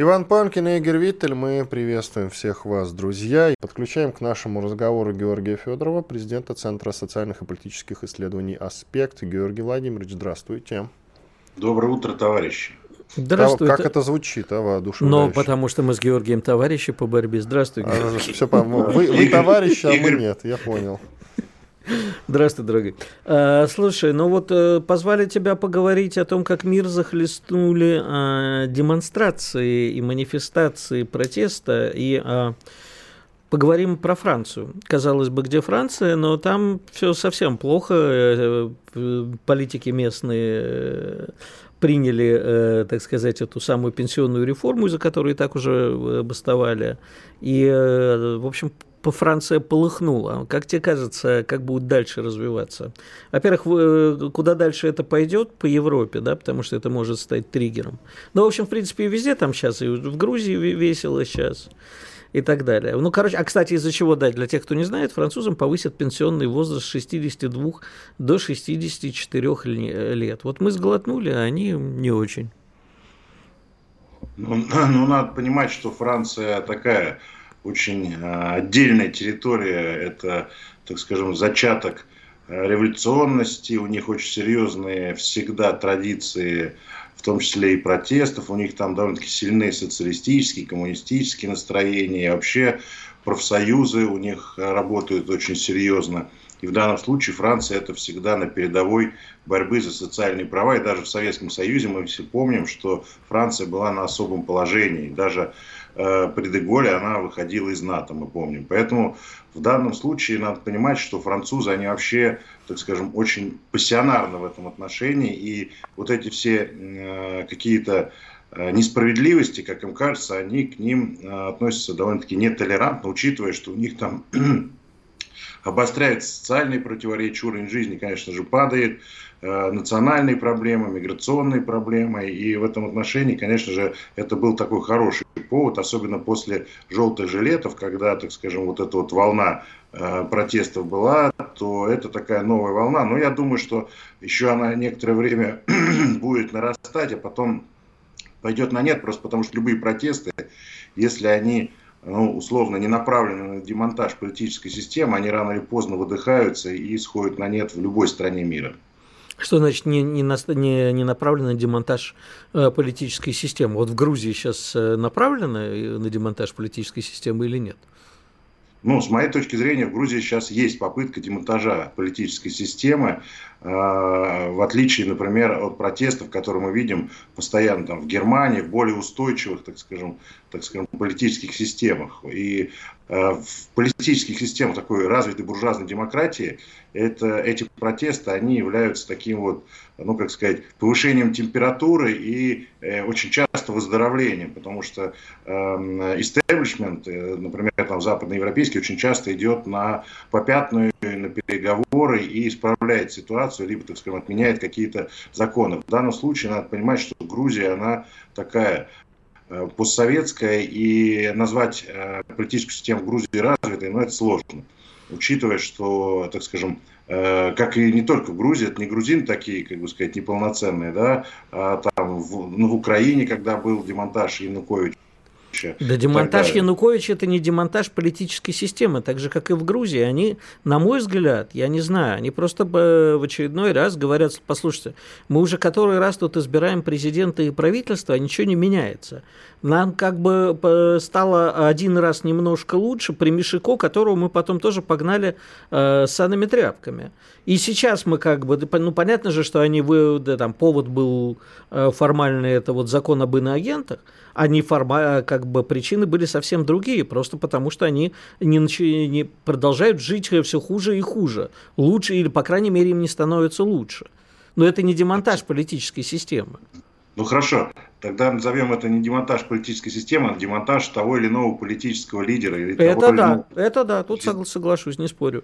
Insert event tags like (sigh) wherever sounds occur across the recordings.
Иван Панкин и Игорь Виттель, мы приветствуем всех вас, друзья. Подключаем к нашему разговору Георгия Федорова, президента Центра социальных и политических исследований «Аспект». Георгий Владимирович, здравствуйте. Доброе утро, товарищи. Здравствуйте. Как это звучит, а, воодушевляюще? Ну, потому что мы с Георгием товарищи по борьбе. Здравствуйте. А, все, вы, вы товарищи, а мы нет, я понял. Здравствуй, дорогой. А, слушай, ну вот э, позвали тебя поговорить о том, как мир захлестнули а, демонстрации и манифестации протеста, и поговорим про Францию. Казалось бы, где Франция, но там все совсем плохо. Э, э, политики местные приняли, э, так сказать, эту самую пенсионную реформу, из-за которой так уже э, бастовали. И, э, в общем, по Франция полыхнула. Как тебе кажется, как будет дальше развиваться? Во-первых, куда дальше это пойдет? По Европе, да, потому что это может стать триггером. Ну, в общем, в принципе, и везде там сейчас, и в Грузии весело сейчас и так далее. Ну, короче, а, кстати, из-за чего, да, для тех, кто не знает, французам повысят пенсионный возраст с 62 до 64 лет. Вот мы сглотнули, а они не очень. Ну, (laughs) ну, надо понимать, что Франция такая очень а, отдельная территория, это, так скажем, зачаток а, революционности, у них очень серьезные всегда традиции в том числе и протестов. У них там довольно-таки сильные социалистические, коммунистические настроения. И вообще профсоюзы у них работают очень серьезно. И в данном случае Франция это всегда на передовой борьбы за социальные права. И даже в Советском Союзе мы все помним, что Франция была на особом положении. Даже при Деголе она выходила из НАТО, мы помним. Поэтому в данном случае надо понимать, что французы, они вообще, так скажем, очень пассионарны в этом отношении. И вот эти все э, какие-то э, несправедливости, как им кажется, они к ним э, относятся довольно-таки нетолерантно, учитывая, что у них там (clears throat) обостряются социальные противоречия, уровень жизни, конечно же, падает, э, национальные проблемы, миграционные проблемы. И в этом отношении, конечно же, это был такой хороший повод, особенно после желтых жилетов, когда, так скажем, вот эта вот волна э, протестов была, то это такая новая волна. Но я думаю, что еще она некоторое время (clears throat) будет нарастать, а потом пойдет на нет, просто потому что любые протесты, если они ну, условно, не направлены на демонтаж политической системы, они рано или поздно выдыхаются и сходят на нет в любой стране мира. Что значит не, не, не, не направлено на демонтаж э, политической системы? Вот в Грузии сейчас э, направлено э, на демонтаж политической системы или нет? Ну, с моей точки зрения, в Грузии сейчас есть попытка демонтажа политической системы, э, в отличие, например, от протестов, которые мы видим постоянно там, в Германии, в более устойчивых, так скажем, так скажем, политических системах. И в политических системах такой развитой буржуазной демократии это, эти протесты, они являются таким вот, ну, как сказать, повышением температуры и э, очень часто выздоровлением, потому что истеблишмент, э, например, там западноевропейский, очень часто идет на попятную, на переговоры и исправляет ситуацию, либо, так скажем, отменяет какие-то законы. В данном случае надо понимать, что Грузия, она такая э, постсоветская, и назвать э, политическую систему Грузии развитой, ну, это сложно учитывая, что, так скажем, э, как и не только в Грузии, это не грузины такие, как бы сказать, неполноценные, да, а там в, ну, в Украине, когда был демонтаж Януковича. Да демонтаж Януковича это не демонтаж политической системы, так же, как и в Грузии. Они, на мой взгляд, я не знаю, они просто в очередной раз говорят, послушайте, мы уже который раз тут избираем президента и правительство, а ничего не меняется. Нам как бы стало один раз немножко лучше при Мишико, которого мы потом тоже погнали э, санными тряпками. И сейчас мы как бы, ну понятно же, что они, да, там повод был э, формальный, это вот закон об иноагентах, они форма, как бы причины были совсем другие, просто потому что они не, не продолжают жить все хуже и хуже. Лучше, или, по крайней мере, им не становится лучше. Но это не демонтаж политической системы. Ну хорошо, тогда назовем это не демонтаж политической системы, а демонтаж того или иного политического лидера. Или это да, иного... это да, тут соглашусь, не спорю.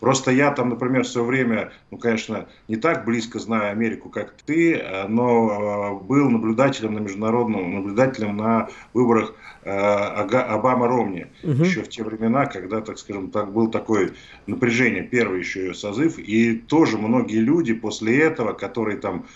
Просто я там, например, в свое время, ну, конечно, не так близко знаю Америку, как ты, э, но э, был наблюдателем на международном, наблюдателем на выборах э, Обама-Ромни. Угу. Еще в те времена, когда, так скажем, так, был такое напряжение, первый еще созыв. И тоже многие люди после этого, которые там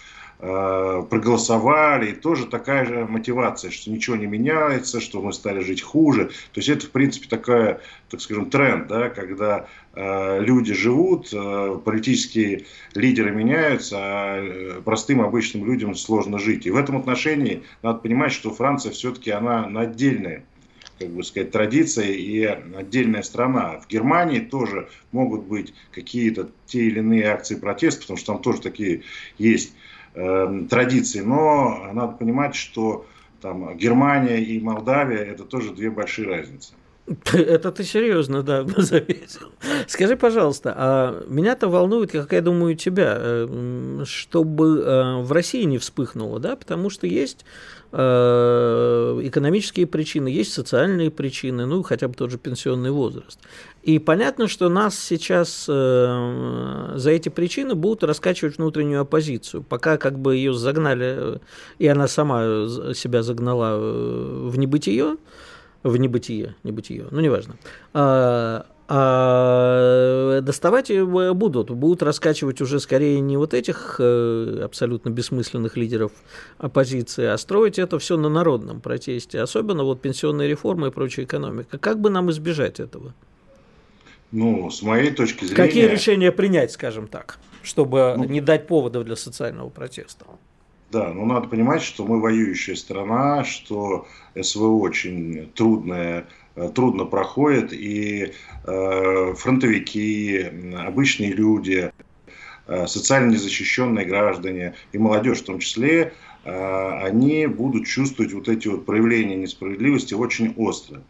проголосовали, и тоже такая же мотивация, что ничего не меняется, что мы стали жить хуже. То есть это, в принципе, такая, так скажем, тренд, да, когда э, люди живут, э, политические лидеры меняются, а э, простым обычным людям сложно жить. И в этом отношении надо понимать, что Франция все-таки она на отдельной как бы сказать, традиция и отдельная страна. В Германии тоже могут быть какие-то те или иные акции протеста, потому что там тоже такие есть э, традиций. Но надо понимать, что там Германия и Молдавия это тоже две большие разницы. (laughs) Это ты серьезно, да, (laughs) заметил. Скажи, пожалуйста, а меня-то волнует, как я думаю, тебя, э, чтобы э, в России не вспыхнуло, да, потому что есть экономические причины, есть социальные причины, ну, хотя бы тот же пенсионный возраст. И понятно, что нас сейчас э, за эти причины будут раскачивать внутреннюю оппозицию. Пока как бы ее загнали, и она сама себя загнала э, в небытие, в небытие, небытие, ну, неважно. А, а доставать будут, будут раскачивать уже скорее не вот этих э, абсолютно бессмысленных лидеров оппозиции, а строить это все на народном протесте, особенно вот пенсионные реформы и прочая экономика. Как бы нам избежать этого? Ну, с моей точки зрения... Какие решения принять, скажем так, чтобы ну, не дать поводов для социального протеста? Да, но надо понимать, что мы воюющая страна, что СВО очень трудная Э, трудно проходит, и э, фронтовики, обычные люди, э, социально незащищенные граждане и молодежь в том числе, они будут чувствовать вот эти вот проявления несправедливости очень остро.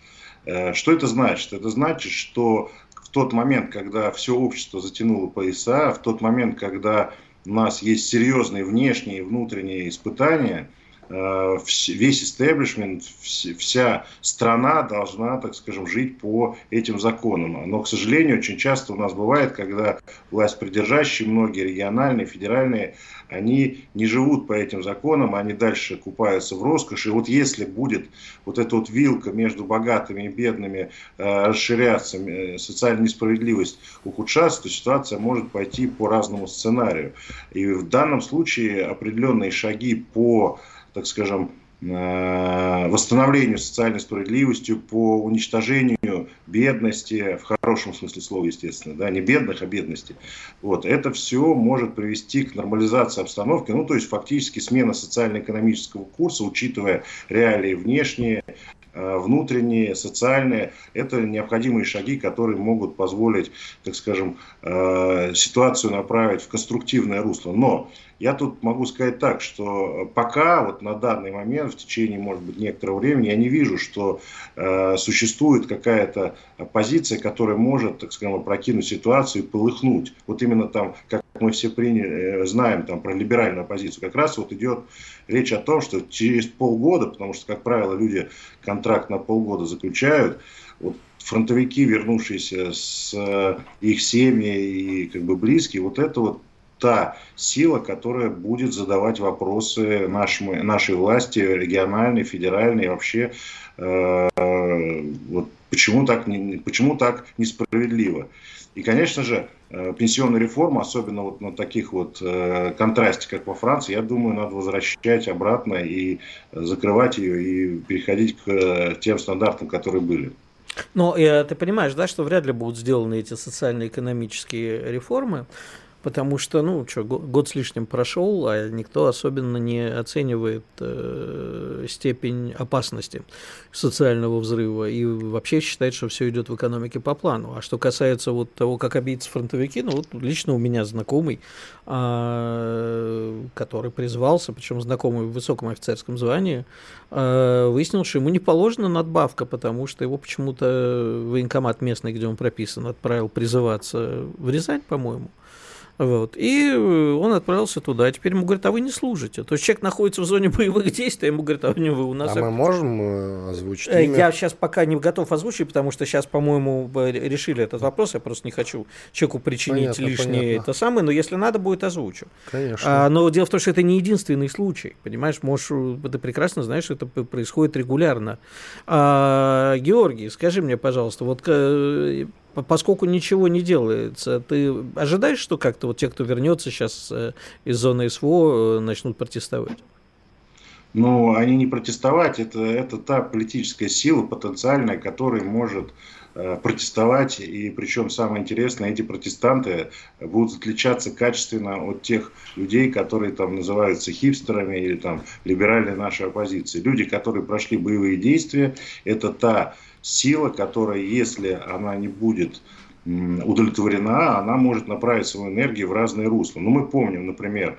Что это значит? Это значит, что в тот момент, когда все общество затянуло пояса, в тот момент, когда у нас есть серьезные внешние и внутренние испытания – Э, весь истеблишмент, вся страна должна, так скажем, жить по этим законам. Но, к сожалению, очень часто у нас бывает, когда власть придержащие, многие региональные, федеральные, они не живут по этим законам, они дальше купаются в роскоши. И вот если будет вот эта вот вилка между богатыми и бедными э, расширяться, э, социальная несправедливость ухудшаться, то ситуация может пойти по разному сценарию. И в данном случае определенные шаги по так скажем, э, восстановлению социальной справедливости, по уничтожению бедности, в хорошем смысле слова, естественно, да, не бедных, а бедности. Вот, это все может привести к нормализации обстановки, ну, то есть фактически смена социально-экономического курса, учитывая реалии внешние, э, внутренние, социальные, это необходимые шаги, которые могут позволить, так скажем, э, ситуацию направить в конструктивное русло. Но я тут могу сказать так, что пока, вот на данный момент, в течение, может быть, некоторого времени, я не вижу, что э, существует какая-то позиция, которая может, так скажем, опрокинуть ситуацию и полыхнуть. Вот именно там, как мы все приняли, э, знаем там, про либеральную оппозицию, как раз вот идет речь о том, что через полгода, потому что, как правило, люди контракт на полгода заключают, вот фронтовики, вернувшиеся с э, их семьи и как бы близкие, вот это вот та сила, которая будет задавать вопросы нашему, нашей власти, региональной, федеральной, вообще, э, вот почему так, почему так несправедливо. И, конечно же, э, пенсионная реформа, особенно вот на таких вот э, контрасте, как во Франции, я думаю, надо возвращать обратно и закрывать ее, и переходить к э, тем стандартам, которые были. Но э, ты понимаешь, да, что вряд ли будут сделаны эти социально-экономические реформы, потому что, ну, что, год с лишним прошел, а никто особенно не оценивает э, степень опасности социального взрыва и вообще считает, что все идет в экономике по плану. А что касается вот того, как обидятся фронтовики, ну, вот лично у меня знакомый, э, который призвался, причем знакомый в высоком офицерском звании, э, выяснил, что ему не положена надбавка, потому что его почему-то военкомат местный, где он прописан, отправил призываться в Рязань, по-моему. Вот. И э, он отправился туда. Теперь ему говорят, а вы не служите. То есть человек находится в зоне (laughs) боевых действий, а ему говорят, а вы у нас... А мы можем э, озвучить э, имя? Я сейчас пока не готов озвучить, потому что сейчас, по-моему, решили этот вопрос. Я просто не хочу человеку причинить понятно, лишнее понятно. это самое. Но если надо, будет озвучу. Конечно. А, но дело в том, что это не единственный случай. Понимаешь, можешь, ты прекрасно знаешь, это происходит регулярно. А, Георгий, скажи мне, пожалуйста, вот поскольку ничего не делается, ты ожидаешь, что как-то вот те, кто вернется сейчас э, из зоны СВО, э, начнут протестовать? Ну, они не протестовать, это, это та политическая сила потенциальная, которая может э, протестовать, и причем самое интересное, эти протестанты будут отличаться качественно от тех людей, которые там называются хипстерами или там либеральной нашей оппозиции. Люди, которые прошли боевые действия, это та сила, которая, если она не будет удовлетворена, она может направить свою энергию в разные русла. Ну, мы помним, например,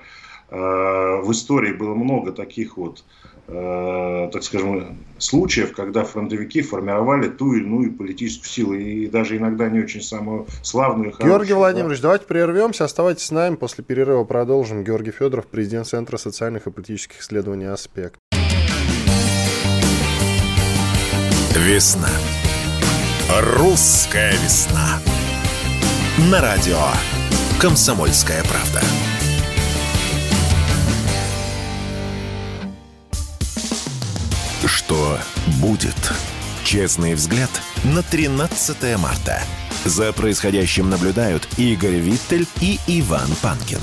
э, в истории было много таких вот, э, так скажем, случаев, когда фронтовики формировали ту или иную политическую силу, и даже иногда не очень самую славную. Хорошую, Георгий Владимирович, да? давайте прервемся, оставайтесь с нами, после перерыва продолжим. Георгий Федоров, президент Центра социальных и политических исследований «Аспект». Весна. Русская весна. На радио «Комсомольская правда». Что будет? Честный взгляд на 13 марта. За происходящим наблюдают Игорь Виттель и Иван Панкин.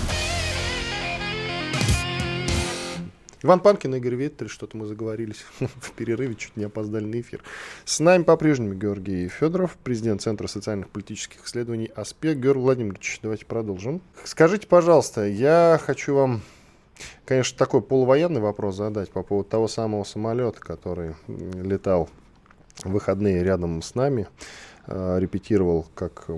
Иван Панкин, Игорь Виттель, что-то мы заговорились (laughs) в перерыве, чуть не опоздали на эфир. С нами по-прежнему Георгий Федоров, президент Центра социальных политических исследований АСПЕК. Георгий Владимирович, давайте продолжим. Скажите, пожалуйста, я хочу вам, конечно, такой полувоенный вопрос задать по поводу того самого самолета, который летал в выходные рядом с нами. Э, репетировал, как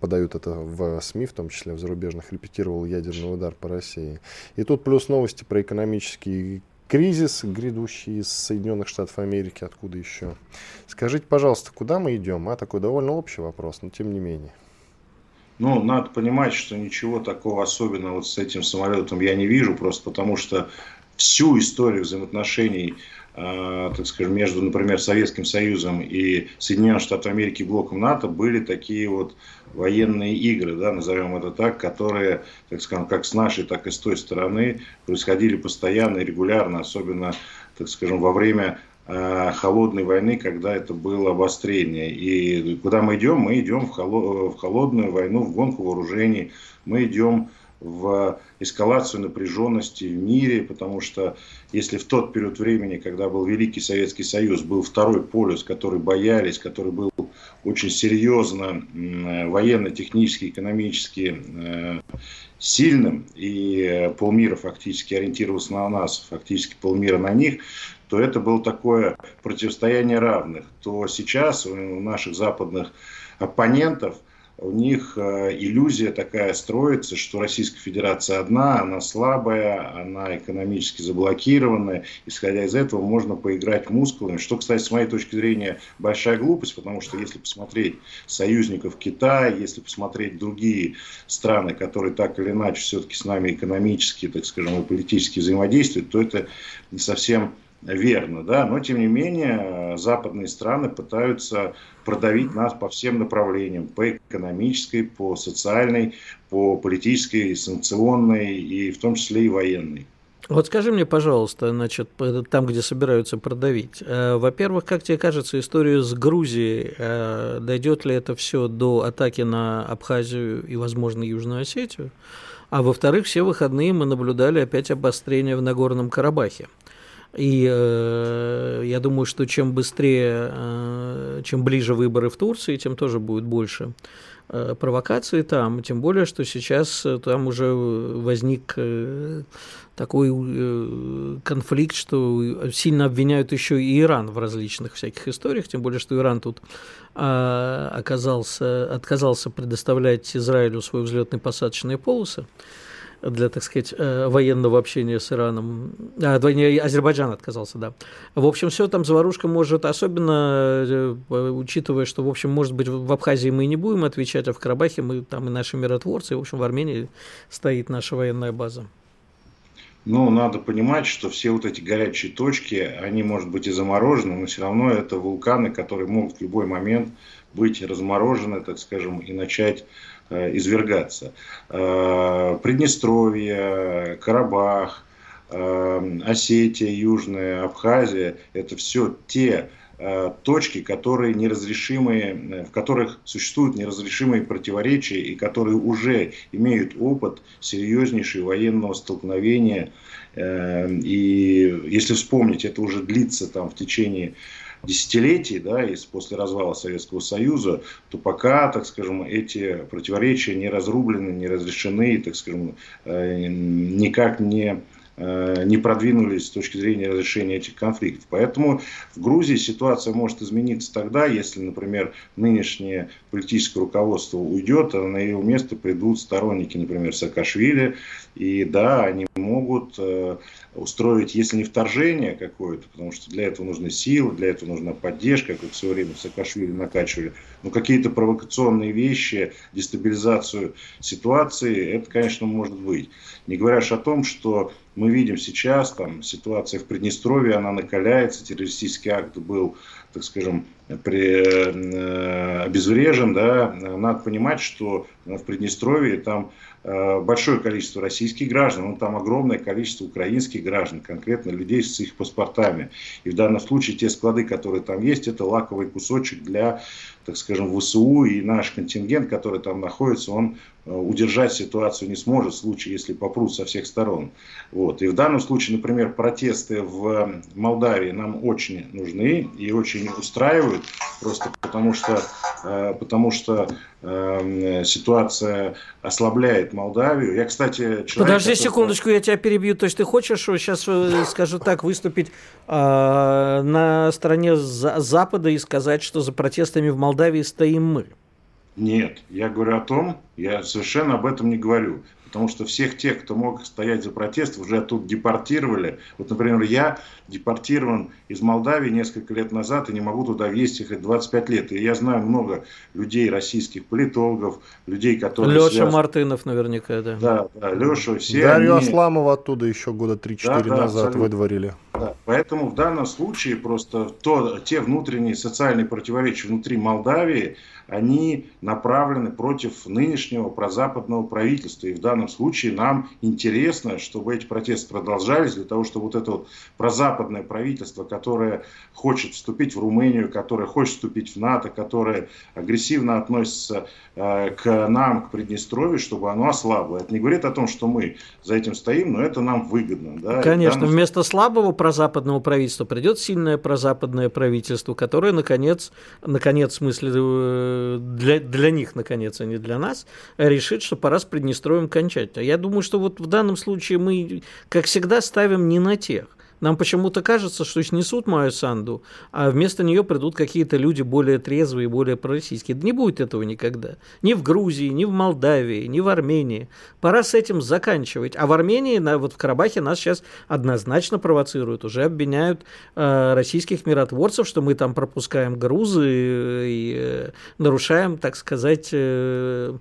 подают это в СМИ, в том числе в зарубежных, репетировал ядерный удар по России. И тут плюс новости про экономический кризис, грядущий из Соединенных Штатов Америки, откуда еще. Скажите, пожалуйста, куда мы идем? А такой довольно общий вопрос, но тем не менее. Ну, надо понимать, что ничего такого особенного вот с этим самолетом я не вижу, просто потому что всю историю взаимоотношений так скажем, между, например, Советским Союзом и Соединенными Штатами Америки блоком НАТО были такие вот военные игры, да, назовем это так, которые, так скажем, как с нашей, так и с той стороны происходили постоянно и регулярно, особенно, так скажем, во время э, холодной войны, когда это было обострение. И куда мы идем? Мы идем в холодную войну, в гонку вооружений, мы идем в эскалацию напряженности в мире, потому что если в тот период времени, когда был Великий Советский Союз, был второй полюс, который боялись, который был очень серьезно военно-технически, экономически э, сильным, и полмира фактически ориентировался на нас, фактически полмира на них, то это было такое противостояние равных. То сейчас у наших западных оппонентов – у них э, иллюзия такая строится, что Российская Федерация одна, она слабая, она экономически заблокированная. Исходя из этого можно поиграть мускулами, что, кстати, с моей точки зрения, большая глупость, потому что если посмотреть союзников Китая, если посмотреть другие страны, которые так или иначе все-таки с нами экономически, так скажем, и политически взаимодействуют, то это не совсем верно, да, но тем не менее западные страны пытаются продавить нас по всем направлениям, по экономической, по социальной, по политической, санкционной и в том числе и военной. Вот скажи мне, пожалуйста, значит, там, где собираются продавить, э, во-первых, как тебе кажется, история с Грузией, э, дойдет ли это все до атаки на Абхазию и, возможно, Южную Осетию? А во-вторых, все выходные мы наблюдали опять обострение в Нагорном Карабахе. И э, я думаю, что чем быстрее, э, чем ближе выборы в Турции, тем тоже будет больше э, провокаций там. Тем более, что сейчас э, там уже возник э, такой э, конфликт, что сильно обвиняют еще и Иран в различных всяких историях. Тем более, что Иран тут э, оказался, отказался предоставлять Израилю свои взлетно-посадочные полосы. Для, так сказать, э, военного общения с Ираном. А, двойне Азербайджан отказался, да. В общем, все там заварушка может, особенно э, учитывая, что, в общем, может быть, в Абхазии мы и не будем отвечать, а в Карабахе мы там и наши миротворцы, и, в общем, в Армении стоит наша военная база. Ну, надо понимать, что все вот эти горячие точки, они, может быть, и заморожены, но все равно это вулканы, которые могут в любой момент быть разморожены, так скажем, и начать э, извергаться. Э, Приднестровье, Карабах, э, Осетия, Южная, Абхазия – это все те э, точки, которые неразрешимые, в которых существуют неразрешимые противоречия и которые уже имеют опыт серьезнейшего военного столкновения. Э, и если вспомнить, это уже длится там в течение десятилетий, да, из после развала Советского Союза, то пока, так скажем, эти противоречия не разрублены, не разрешены, так скажем, э, никак не не продвинулись с точки зрения разрешения этих конфликтов. Поэтому в Грузии ситуация может измениться тогда, если, например, нынешнее политическое руководство уйдет, а на его место придут сторонники, например, Саакашвили, и да, они могут э, устроить, если не вторжение какое-то, потому что для этого нужны силы, для этого нужна поддержка, как в свое время Саакашвили накачивали, но какие-то провокационные вещи, дестабилизацию ситуации, это, конечно, может быть. Не говоря о том, что мы видим сейчас, там ситуация в Приднестровье, она накаляется, террористический акт был, так скажем, при, э, обезврежен, да, надо понимать, что в Приднестровье там э, большое количество российских граждан, ну, там огромное количество украинских граждан, конкретно людей с их паспортами. И в данном случае те склады, которые там есть, это лаковый кусочек для, так скажем, ВСУ, и наш контингент, который там находится, он э, удержать ситуацию не сможет в случае, если попрут со всех сторон. Вот. И в данном случае, например, протесты в Молдавии нам очень нужны и очень устраивают просто потому что, э, потому что э, ситуация ослабляет Молдавию. Я, кстати, человек, Подожди который... секундочку, я тебя перебью. То есть ты хочешь, сейчас, э, скажу так, выступить э, на стороне Запада и сказать, что за протестами в Молдавии стоим мы? Нет, я говорю о том, я совершенно об этом не говорю потому что всех тех, кто мог стоять за протест, уже оттуда депортировали. Вот, например, я депортирован из Молдавии несколько лет назад и не могу туда въездить хоть 25 лет. И я знаю много людей, российских политологов, людей, которые... Леша связаны... Мартынов наверняка, да. Да, да, Леша, все Дарью они... Асламова оттуда еще года 3-4 да, да, назад абсолютно. выдворили. Да. Поэтому в данном случае просто то, те внутренние социальные противоречия внутри Молдавии, они направлены против нынешнего прозападного правительства. И в данном случае нам интересно, чтобы эти протесты продолжались, для того, чтобы вот это вот прозападное правительство, которое хочет вступить в Румынию, которое хочет вступить в НАТО, которое агрессивно относится э, к нам, к Приднестровью, чтобы оно ослабло. Это не говорит о том, что мы за этим стоим, но это нам выгодно. Да? Конечно, данном... вместо слабого прозападного правительства придет сильное прозападное правительство, которое, наконец, наконец, в смысле, э, для, для них, наконец, а не для нас, решит, что пора с Приднестровьем кончать. А я думаю, что вот в данном случае мы, как всегда, ставим не на тех. Нам почему-то кажется, что снесут Майю Санду, а вместо нее придут какие-то люди более трезвые, более пророссийские. Да не будет этого никогда. Ни в Грузии, ни в Молдавии, ни в Армении. Пора с этим заканчивать. А в Армении, вот в Карабахе нас сейчас однозначно провоцируют. Уже обвиняют э, российских миротворцев, что мы там пропускаем грузы и э, нарушаем, так сказать, э,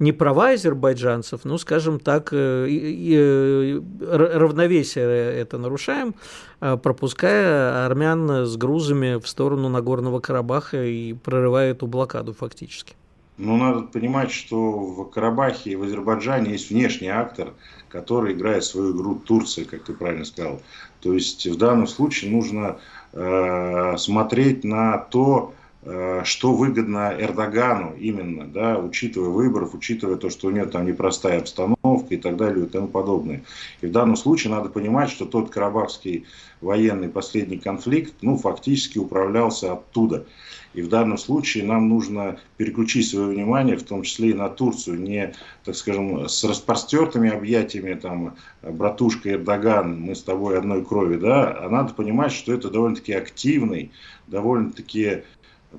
не права азербайджанцев, ну, скажем так, э, э, равновесие это нарушаем, а пропуская армян с грузами в сторону Нагорного Карабаха и прорывая эту блокаду фактически. Ну, надо понимать, что в Карабахе и в Азербайджане есть внешний актор, который играет свою игру Турция, как ты правильно сказал. То есть в данном случае нужно э, смотреть на то, Э, что выгодно Эрдогану именно, да, учитывая выборов, учитывая то, что у него там непростая обстановка и так далее и тому подобное. И в данном случае надо понимать, что тот карабахский военный последний конфликт, ну, фактически управлялся оттуда. И в данном случае нам нужно переключить свое внимание, в том числе и на Турцию, не, так скажем, с распростертыми объятиями, там, братушка Эрдоган, мы с тобой одной крови, да, а надо понимать, что это довольно-таки активный, довольно-таки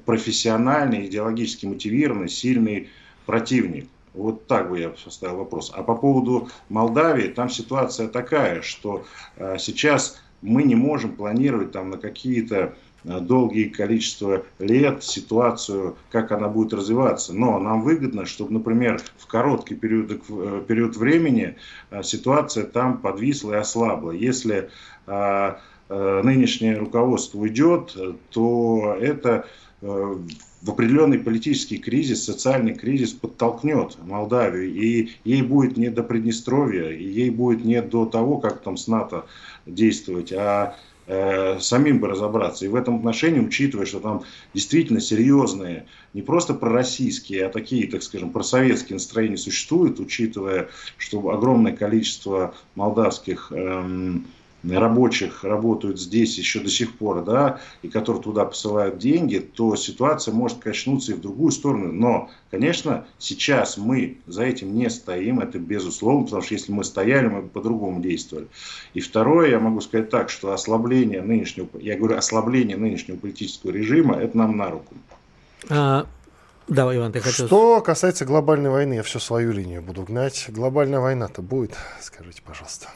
профессиональный, идеологически мотивированный, сильный противник. Вот так бы я поставил вопрос. А по поводу Молдавии, там ситуация такая, что э, сейчас мы не можем планировать там на какие-то э, долгие количество лет ситуацию, как она будет развиваться. Но нам выгодно, чтобы, например, в короткий период, э, период времени ситуация там подвисла и ослабла. Если нынешнее руководство уйдет, то это в определенный политический кризис, социальный кризис подтолкнет Молдавию, и ей будет не до Приднестровья, и ей будет не до того, как там с НАТО действовать, а э, самим бы разобраться. И в этом отношении, учитывая, что там действительно серьезные, не просто пророссийские, а такие, так скажем, просоветские настроения существуют, учитывая, что огромное количество молдавских эм, рабочих работают здесь еще до сих пор, да, и которые туда посылают деньги, то ситуация может качнуться и в другую сторону. Но, конечно, сейчас мы за этим не стоим, это безусловно, потому что если мы стояли, мы бы по-другому действовали. И второе, я могу сказать так, что ослабление нынешнего, я говорю, ослабление нынешнего политического режима, это нам на руку. А, да, Иван, ты хотел... Что касается глобальной войны, я все свою линию буду гнать. Глобальная война-то будет, скажите, пожалуйста.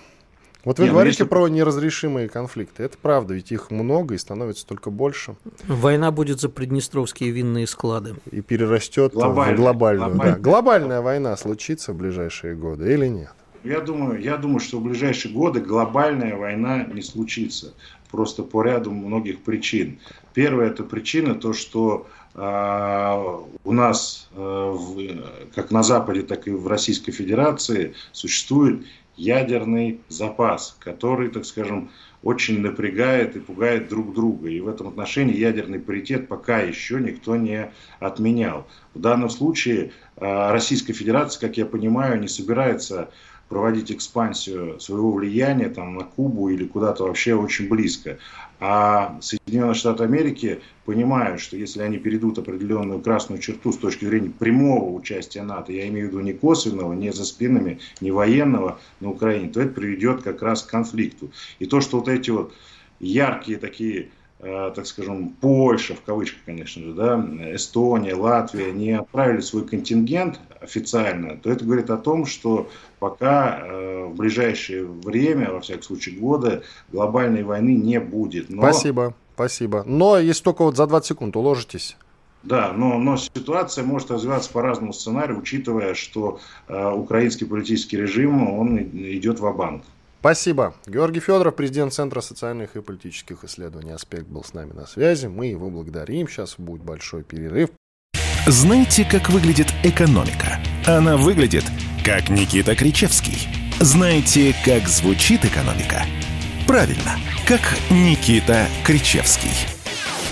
Вот вы Не, ну говорите если... про неразрешимые конфликты. Это правда, ведь их много и становится только больше. Война будет за приднестровские винные склады. И перерастет Глобальная. в глобальную. Глобальная. Да. Глобальная война случится в ближайшие годы или нет? Я думаю, я думаю, что в ближайшие годы глобальная война не случится. Просто по ряду многих причин. Первая это причина то, что э, у нас, э, в, как на Западе, так и в Российской Федерации, существует ядерный запас, который, так скажем, очень напрягает и пугает друг друга. И в этом отношении ядерный паритет пока еще никто не отменял. В данном случае э, Российская Федерация, как я понимаю, не собирается проводить экспансию своего влияния там, на Кубу или куда-то вообще очень близко. А Соединенные Штаты Америки понимают, что если они перейдут определенную красную черту с точки зрения прямого участия НАТО, я имею в виду не косвенного, не за спинами, не военного на Украине, то это приведет как раз к конфликту. И то, что вот эти вот яркие такие так скажем, Польша, в кавычках, конечно же, да, Эстония, Латвия не отправили свой контингент официально, то это говорит о том, что пока э, в ближайшее время, во всяком случае года, глобальной войны не будет. Но... Спасибо, спасибо. Но если только вот за 20 секунд уложитесь. Да, но, но ситуация может развиваться по разному сценарию, учитывая, что э, украинский политический режим, он идет в банк Спасибо. Георгий Федоров, президент Центра социальных и политических исследований «Аспект» был с нами на связи. Мы его благодарим. Сейчас будет большой перерыв. Знаете, как выглядит экономика? Она выглядит, как Никита Кричевский. Знаете, как звучит экономика? Правильно, как Никита Кричевский.